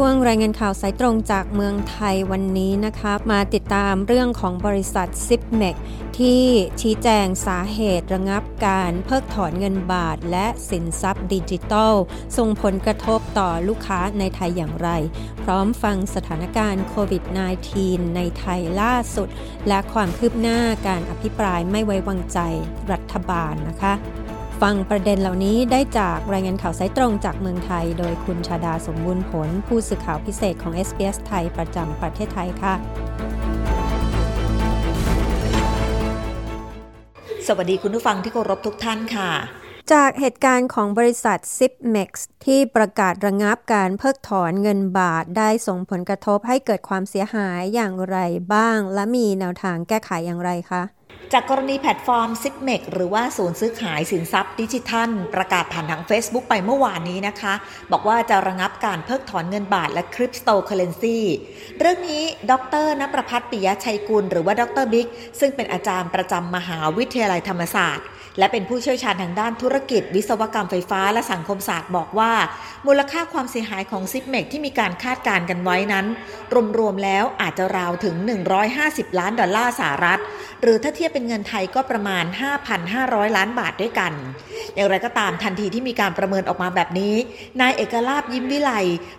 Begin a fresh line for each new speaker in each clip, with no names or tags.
ช่วงรายงานข่าวสายตรงจากเมืองไทยวันนี้นะคะมาติดตามเรื่องของบริษัทซิปเมกที่ชี้แจงสาเหตุระงับการเพิกถอนเงินบาทและสินทรัพย์ดิจิทัล ส่งผลกระทบต่อลูกค้าในไทยอย่างไร พร้อมฟังสถานการณ์โควิด -19 ในไทยล่าสุด และความคืบหน้าการอภิปรายไม่ไว้วางใจรัฐบาลนะคะ ฟังประเด็นเหล่านี้ได้จากรายงานข่าวสายตรงจากเมืองไทย โดยคุณชาดาสมบูรณ์ผล ผู้สื่อข่าวพิเศษของ SBS ไทยประจำประเทศไทยค่ะ
สวัสดีคุณผู้ฟังที่เคารพทุกท่านค่ะ
จากเหตุการณ์ของบริษัท Zipmex ที่ประกาศระงับการเพิกถอนเงินบาทได้ส่งผลกระทบให้เกิดความเสียหายอย่างไรบ้าง และมีแนวทางแก้ไขอย่างไรคะ
จากกรณีแพลตฟอร์ม Z I P M E X หรือว่าศูนย์ซื้อขายสินทรัพย์ดิจิทัล ประกาศผ่านทาง Facebook ไปเมื่อวานนี้นะคะ บอกว่าจะระงับการเพิกถอนเงินบาทและคริปโตเคอเรนซีเรื่องนี้ ดร.นประพัฒน์ปิยะชัยกุล หรือว่าดร.บิ๊ก ซึ่งเป็นอาจารย์ประจำมหาวิทยาลัยธรรมศาสตร์ และเป็นผู้เชี่ยวชาญทางด้านธุรกิจ วิศวกรรมไฟฟ้าและสังคมศาสตร์บอกว่า มูลค่าความเสียหายของ Zipmex ที่มีการคาดการณ์กันไว้นั้น รวมๆแล้วอาจจะราวๆ ถึง 150 ล้านดอลลาร์สหรัฐ หรือถ้าเทียบเป็นเงินไทยก็ประมาณ 5,500 ล้านบาทด้วยกัน อย่างไรก็ตามทันทีที่มีการประเมินออกมาแบบนี้ นายเอกลาภยิ้มวิไล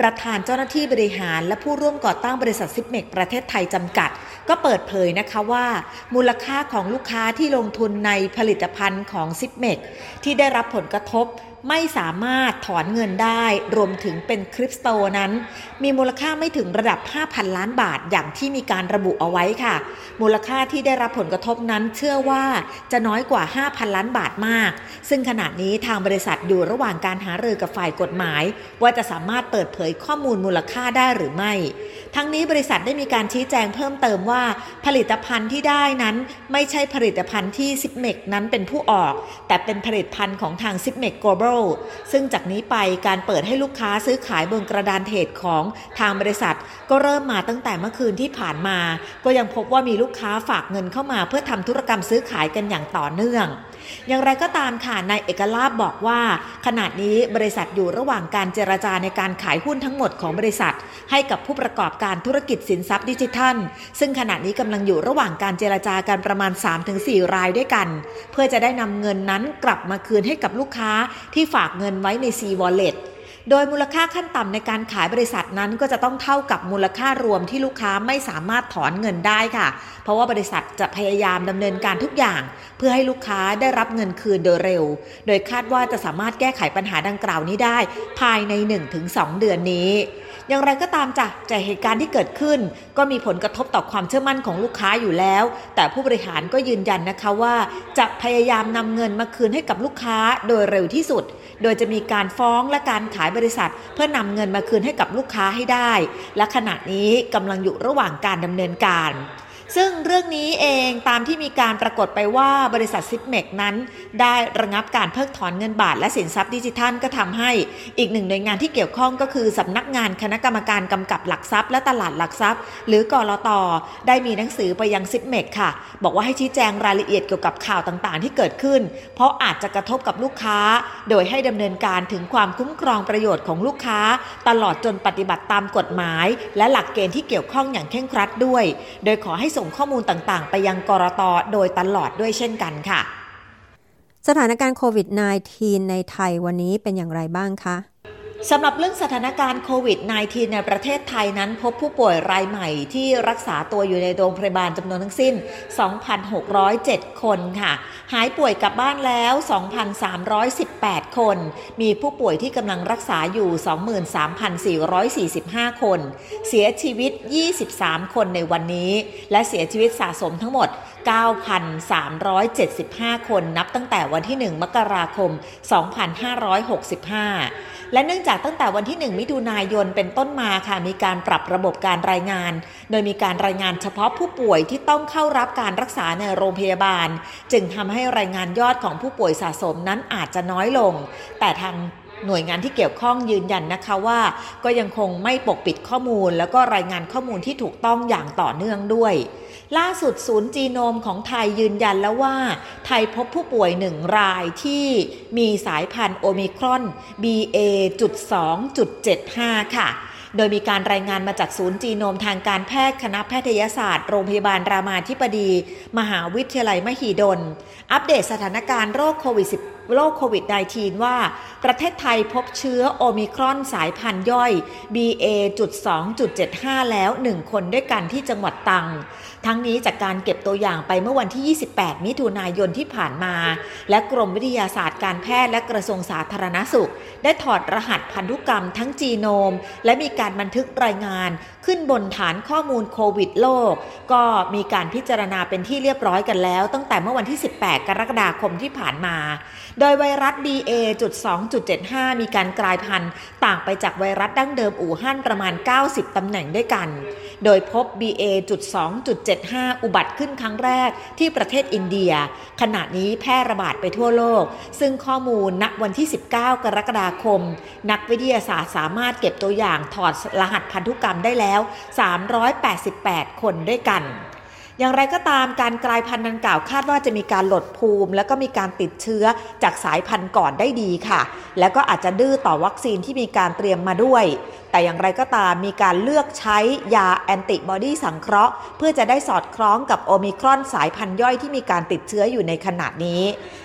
ประธานเจ้าหน้าที่บริหาร และผู้ร่วมก่อตั้งบริษัท Zipmex ประเทศไทยจำกัด ก็เปิดเผยนะคะว่า มูลค่าของลูกค้าที่ลงทุนในผลิตภัณฑ์ของ Zipmex ที่ได้รับผลกระทบ ไม่สามารถถอนเงินได้รวมถึงเป็นคริปโตนั้น มีมูลค่าไม่ถึงระดับ 5,000 ล้านบาทอย่างที่มีการระบุเอาไว้ค่ะ มูลค่าที่ได้รับผลกระทบนั้นเชื่อว่าจะน้อยกว่า 5,000 ล้านบาทมาก ซึ่งขณะนี้ทางบริษัทอยู่ระหว่างการหารือกับฝ่ายกฎหมาย ว่าจะสามารถเปิดเผยข้อมูลมูลค่าได้หรือไม่ ทั้งนี้บริษัทได้มีการชี้แจงเพิ่มเติมว่า ผลิตภัณฑ์ที่ได้นั้นไม่ใช่ผลิตภัณฑ์ที่ Zipmex นั้นเป็นผู้ออก แต่เป็นผลิตภัณฑ์ของทางซิปเมก Global ซึ่งจากนี้ไปการเปิดให้ลูกค้าซื้อขายบนกระดานเทรดของทางบริษัท ก็เริ่มมาตั้งแต่เมื่อคืนที่ผ่านมา ก็ยังพบว่ามีลูกค้าฝากเงินเข้ามาเพื่อทำธุรกรรมซื้อขายกันอย่างต่อเนื่อง อย่างไรก็ตามค่ะนายเอกลาบบอกว่า ขณะนี้บริษัทอยู่ระหว่างการเจรจาในการขายหุ้นทั้งหมดของบริษัท ให้กับผู้ประกอบการธุรกิจสินทรัพย์ดิจิทัล ซึ่งขณะนี้กำลังอยู่ระหว่างการเจรจากันประมาณ 3-4 รายด้วยกัน เพื่อจะได้นำเงินนั้นกลับมาคืนให้กับลูกค้าที่ฝากเงินไว้ใน C Wallet โดยมูลค่าขั้นต่ำในการขายบริษัทนั้นก็จะต้องเท่ากับมูลค่ารวมที่ลูกค้าไม่สามารถถอนเงินได้ค่ะ เพราะว่าบริษัทจะพยายามดำเนินการทุกอย่าง เพื่อให้ลูกค้าได้รับเงินคืนโดยเร็ว โดยคาดว่าจะสามารถแก้ไขปัญหาดังกล่าวนี้ได้ ภายใน 1-2 เดือนนี้ อย่างไรก็ตามจ้ะจากเหตุการณ์ที่เกิดขึ้น ก็มีผลกระทบต่อความเชื่อมั่นของลูกค้าอยู่แล้ว แต่ผู้บริหารก็ยืนยันนะคะว่าจะพยายามนำเงินมาคืนให้กับลูกค้าโดยเร็วที่สุด โดยจะมีการฟ้องและการขายบริษัท เพื่อนำเงินมาคืนให้กับลูกค้าให้ได้ และขณะนี้กำลังอยู่ระหว่างการดำเนินการ ซึ่งเรื่องนี้เองตามที่มีการปรากฏไปว่าบริษัท Zipmex นั้น ได้ระงับการเพิกถอนเงินบาทและสินทรัพย์ดิจิทัลก็ทำให้อีกหนึ่งหน่วยงานที่เกี่ยวข้องก็คือสำนักงานคณะกรรมการกำกับหลักทรัพย์และตลาดหลักทรัพย์ หรือก.ล.ต.ได้มีหนังสือไปยัง Zipmex ค่ะ บอกว่าให้ชี้แจงรายละเอียดเกี่ยวกับข่าวต่างๆ ที่เกิดขึ้น เพราะอาจจะกระทบกับลูกค้า โดยให้ดำเนินการถึงความคุ้มครองประโยชน์ของลูกค้า ตลอดจนปฏิบัติตามกฎหมาย และหลักเกณฑ์ที่เกี่ยวข้องอย่างเคร่งครัดด้วย โดยขอให้ส่งข้อมูลต่างๆ ไปยังกรตโดยตลอดด้วยเช่นกันค่ะ
สถานการณ์โควิด -19 ในไทยวันนี้เป็นอย่างไรบ้างคะ
สำหรับเรื่องสถานการณ์โควิด -19 ในประเทศไทยนั้นพบผู้ป่วยรายใหม่ที่รักษาตัวอยู่ในโรงพยาบาลจำนวนทั้งสิ้น 2,607 คนค่ะ หายป่วยกลับบ้านแล้ว 2,318 คน มีผู้ป่วยที่กำลังรักษาอยู่ 23,445 คน เสียชีวิต 23 คนในวันนี้ และเสียชีวิตสะสมทั้งหมด 9,375 คนนับตั้งแต่วันที่ 1 มกราคม 2565 และเนื่องจากตั้งแต่วันที่ 1 มิถุนายนเป็นต้นมาค่ะ มีการปรับระบบการรายงาน โดยมีการรายงานเฉพาะผู้ป่วยที่ต้องเข้ารับการรักษาในโรงพยาบาล จึงทำให้รายงานยอดของผู้ป่วยสะสมนั้นอาจจะน้อยลง แต่ทางหน่วยงานที่เกี่ยวข้องยืนยันนะคะว่า ก็ยังคงไม่ปกปิดข้อมูล แล้วก็รายงานข้อมูลที่ถูกต้องอย่างต่อเนื่องด้วย ล่าสุดศูนย์จีโนมของไทยยืนยันแล้วว่า ไทยพบผู้ป่วยหนึ่งรายที่มีสายพันธุ์โอมิครอน BA.2.75 ค่ะโดยมีการรายงานมาจากศูนย์จีโนมทางการแพทย์คณะแพทยศาสตร์ โรงพยาบาลรามาธิบดี มหาวิทยาลัยมหิดล อัปเดตสถานการณ์โรคโควิด -19 โรคโควิด -19 ว่า ประเทศไทยพบเชื้อโอมิครอนสายพันธุ์ย่อย BA.2.75 แล้ว 1 คนด้วยกันที่จังหวัดตัง ทั้งนี้จากการเก็บตัวอย่างไปเมื่อวันที่ 28 มิถุนายนที่ผ่านมา และกรมวิทยาศาสตร์การแพทย์และกระทรวงสาธารณสุข ได้ถอดรหัสพันธุกรรมทั้งจีโนม และมีการบันทึกรายงานขึ้นบนฐานข้อมูลโควิดโลก ก็มีการพิจารณาเป็นที่เรียบร้อยกันแล้ว ตั้งแต่เมื่อวันที่ 18 กรกฎาคมที่ผ่านมาโดยไวรัส BA.2.75 มีการกลายพันธุ์ต่างไปจากไวรัสดั้งเดิมอู่ฮั่นประมาณ 90 ตำแหน่งด้วยกัน โดยพบ BA.2.75 อุบัติขึ้นครั้งแรกที่ประเทศอินเดีย ขณะนี้แพร่ระบาดไปทั่วโลก ซึ่งข้อมูลณวันที่ 19 กรกฎาคม นักวิทยาศาสตร์สามารถเก็บตัวอย่างถอดรหัสพันธุกรรมได้แล้ว 388 คนด้วยกัน อย่างไรก็ตามการกลายพันธุ์ดังกล่าวคาดว่าจะมีการหลดภูมิ แล้วก็มีการติดเชื้อจากสายพันธุ์ก่อนได้ดีค่ะ แล้วก็อาจจะดื้อต่อวัคซีนที่มีการเตรียมมาด้วย แต่อย่างไรก็ตามมีการเลือกใช้ยาแอนติบอดีสังเคราะห์ เพื่อจะได้สอดคล้องกับโอมิครอนสายพันธุ์ย่อยที่มีการติดเชื้ออยู่ในขณะนี้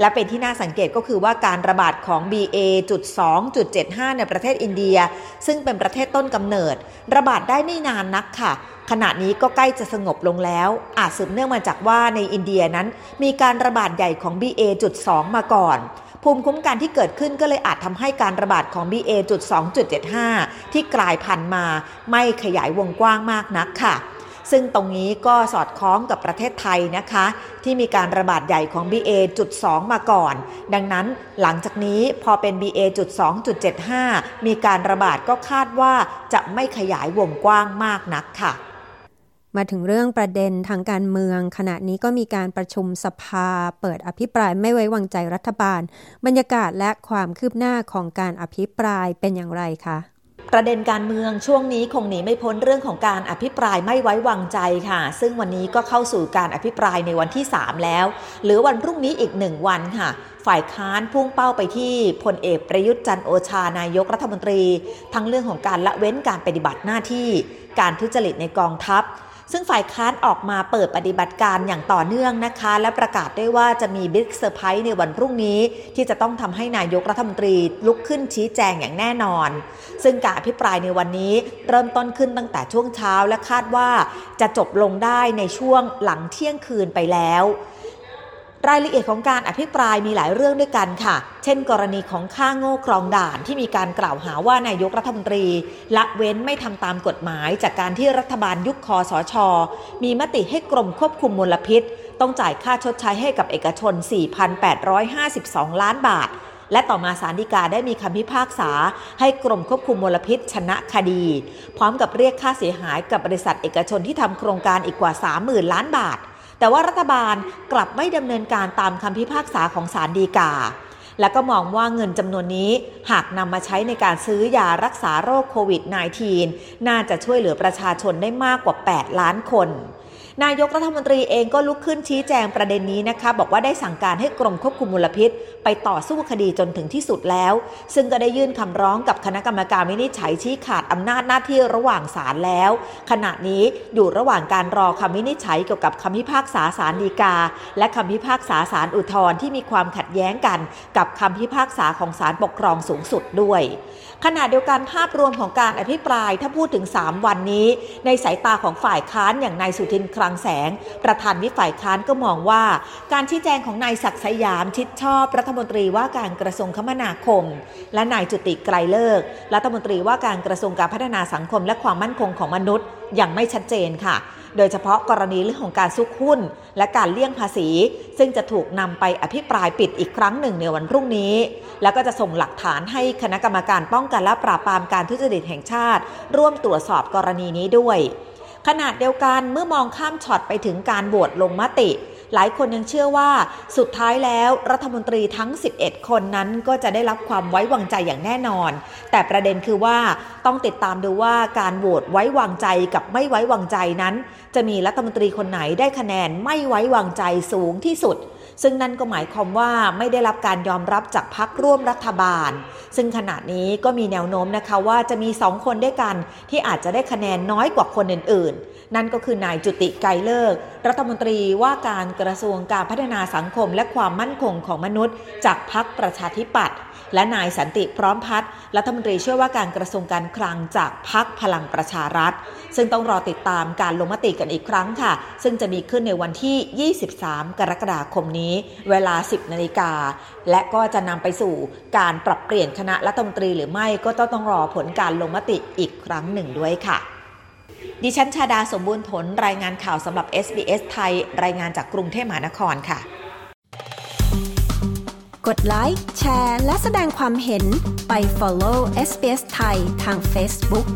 และเป็นที่น่าสังเกตก็คือว่าการระบาดของ BA.2.75 ในประเทศอินเดีย ซึ่งเป็นประเทศต้นกำเนิด ระบาดได้ไม่นานนักค่ะขณะนี้ก็ใกล้จะสงบลงแล้ว อาจสืบเนื่องมาจากว่าในอินเดียนั้น มีการระบาดใหญ่ของ BA.2 มาก่อน ภูมิคุ้มกันที่เกิดขึ้นก็เลยอาจทำให้การระบาดของ BA.2.75 ที่กลายพันธุ์มาไม่ขยายวงกว้างมากนักค่ะซึ่งตรงนี้ก็สอดคล้องกับประเทศไทยนะคะ ที่มีการระบาดใหญ่ของ BA.2 มาก่อน ดังนั้นหลังจากนี้พอเป็น BA.2.75 มีการระบาดก็คาดว่าจะไม่ขยายวงกว้างมากนักค่ะ
มาถึงเรื่องประเด็นทางการเมือง ขณะนี้ก็มีการประชุมสภา เปิดอภิปรายไม่ไว้วางใจรัฐบาล บรรยากาศและความคืบหน้าของการอภิปรายเป็นอย่างไรคะ
ประเด็นการเมืองช่วงนี้คงหนีไม่พ้นเรื่องของการอภิปรายไม่ไว้วางใจค่ะ ซึ่งวันนี้ก็เข้าสู่การอภิปรายในวันที่ 3 แล้ว หรือวันพรุ่งนี้อีกหนึ่งวันค่ะ ฝ่ายค้านพุ่งเป้าไปที่พลเอกประยุทธ์จันโอชานายกรัฐมนตรี ทั้งเรื่องของการละเว้นการปฏิบัติหน้าที่ การทุจริตในกองทัพ ซึ่งฝ่ายค้านออกมาเปิดปฏิบัติการอย่างต่อเนื่องนะคะ และประกาศด้วยว่าจะมี big surprise ในวันพรุ่งนี้ ที่จะต้องทำให้นายกรัฐมนตรีลุกขึ้นชี้แจงอย่างแน่นอน ซึ่งการอภิปรายในวันนี้เริ่มต้นขึ้นตั้งแต่ช่วงเช้าและคาดว่าจะจบลงได้ในช่วงหลังเที่ยงคืนไปแล้ว รายละเอียดของการอภิปรายมีหลายเรื่องด้วยกันค่ะ เช่น กรณีของค่าโง่ครองด่านที่มีการกล่าวหาว่านายกรัฐมนตรีละเว้นไม่ทำตามกฎหมาย จากการที่รัฐบาลยุคคอสชมีมติให้กรมควบคุมมลพิษ ต้องจ่ายค่าชดใช้ให้กับเอกชน 4,852 ล้านบาท และต่อมาสารดีกาได้มีคำพิพากษา ให้กรมควบคุมมลพิษชนะคดี พร้อมกับเรียกค่าเสียหายกับบริษัทเอกชนที่ทำโครงการอีกกว่า 30,000 ล้านบาท แต่ว่ารัฐบาลกลับไม่ดำเนินการตามคำพิพากษาของศาลฎีกา และก็มองว่าเงินจำนวนนี้หากนำมาใช้ในการซื้อยารักษาโรคโควิด -19 น่าจะช่วยเหลือประชาชนได้มากกว่า 8 ล้านคน นายกรัฐมนตรีเองก็ลุกขึ้นชี้แจงประเด็นนี้นะคะบอกว่าได้สั่งการให้กรมควบคุมมลพิษ ไปต่อสู้คดีจนถึงที่สุดแล้ว ซึ่งก็ได้ยื่นคำร้องกับคณะกรรมการวินิจฉัยชี้ขาดอำนาจหน้าที่ระหว่างศาลแล้ว ขณะนี้อยู่ระหว่างการรอคำวินิจฉัยเกี่ยวกับคำพิพากษาศาลฎีกา และคำพิพากษาศาลอุทธรณ์ที่มีความขัดแย้งกัน กับคำพิพากษาของศาลปกครองสูงสุดด้วยขณะเดียวกันภาพรวมของการอภิปรายถ้าพูดถึง 3 วันนี้ ในสายตาของฝ่ายค้านอย่างนายสุทินคลังแสง ประธานวิฝ่ายค้านก็มองว่า การชี้แจงของนายศักดิ์สยามชิดชอบรัฐมนตรีว่าการกระทรวงคมนาคม และนายจุติไกรเลิกรัฐมนตรีว่าการกระทรวงการพัฒนาสังคม และความมั่นคงของมนุษย์ยังไม่ชัดเจนค่ะ โดยเฉพาะกรณีเรื่องของการซุกหุ้น และการเลี่ยงภาษี ซึ่งจะถูกนำไปอภิปรายปิดอีกครั้งหนึ่งในวันพรุ่งนี้ แล้วก็จะส่งหลักฐานให้คณะกรรมการป้องกันและปราบปรามการทุจริตแห่งชาติ ร่วมตรวจสอบกรณีนี้ด้วยขณะเดียวกันเมื่อมองข้ามช็อตไปถึงการโหวตลงมติ หลายคนยังเชื่อว่าสุดท้ายแล้วรัฐมนตรีทั้ง 11 คนนั้นก็จะได้รับความไว้วางใจอย่างแน่นอน แต่ประเด็นคือว่าต้องติดตามดูว่าการโหวตไว้วางใจกับไม่ไว้วางใจนั้น จะมีรัฐมนตรีคนไหนได้คะแนนไม่ไว้วางใจสูงที่สุด ซึ่งนั่นก็หมายความว่าไม่ได้รับการยอมรับจากพักร่วมรัฐบาล ซึ่งขณะนี้ก็มีแนวโน้มนะคะว่าจะมีสองคนด้วยกันที่อาจจะได้คะแนนน้อยกว่าคนอื่นๆ นั่นก็คือนายจุติไกรเลิก รัฐมนตรีว่าการกระทรวงการพัฒนาสังคมและความมั่นคงของมนุษย์ จากพักประชาธิปัตย์และนายสันติพร้อมพัฒน์รัฐมนตรีช่วยว่าการกระทรวงการคลังจากพักพลังประชารัฐ ซึ่งต้องรอติดตามการลงมติกันอีกครั้งค่ะ ซึ่งจะมีขึ้นในวันที่ 23 กรกฎาคมนี้ เวลา 10 นาฬิกา และก็จะนำไปสู่การปรับเปลี่ยนคณะรัฐมนตรีหรือไม่ก็ต้องรอผลการลงมติอีกครั้งหนึ่งด้วยค่ะ ดิฉันชาดาสมบูรณ์ผลรายงานข่าวสำหรับ SBS ไทย รายงานจากกรุงเทพมหานครค่ะ
กดไลค์แชร์ และแสดงความเห็นไป follow SBS ไทยทาง Facebook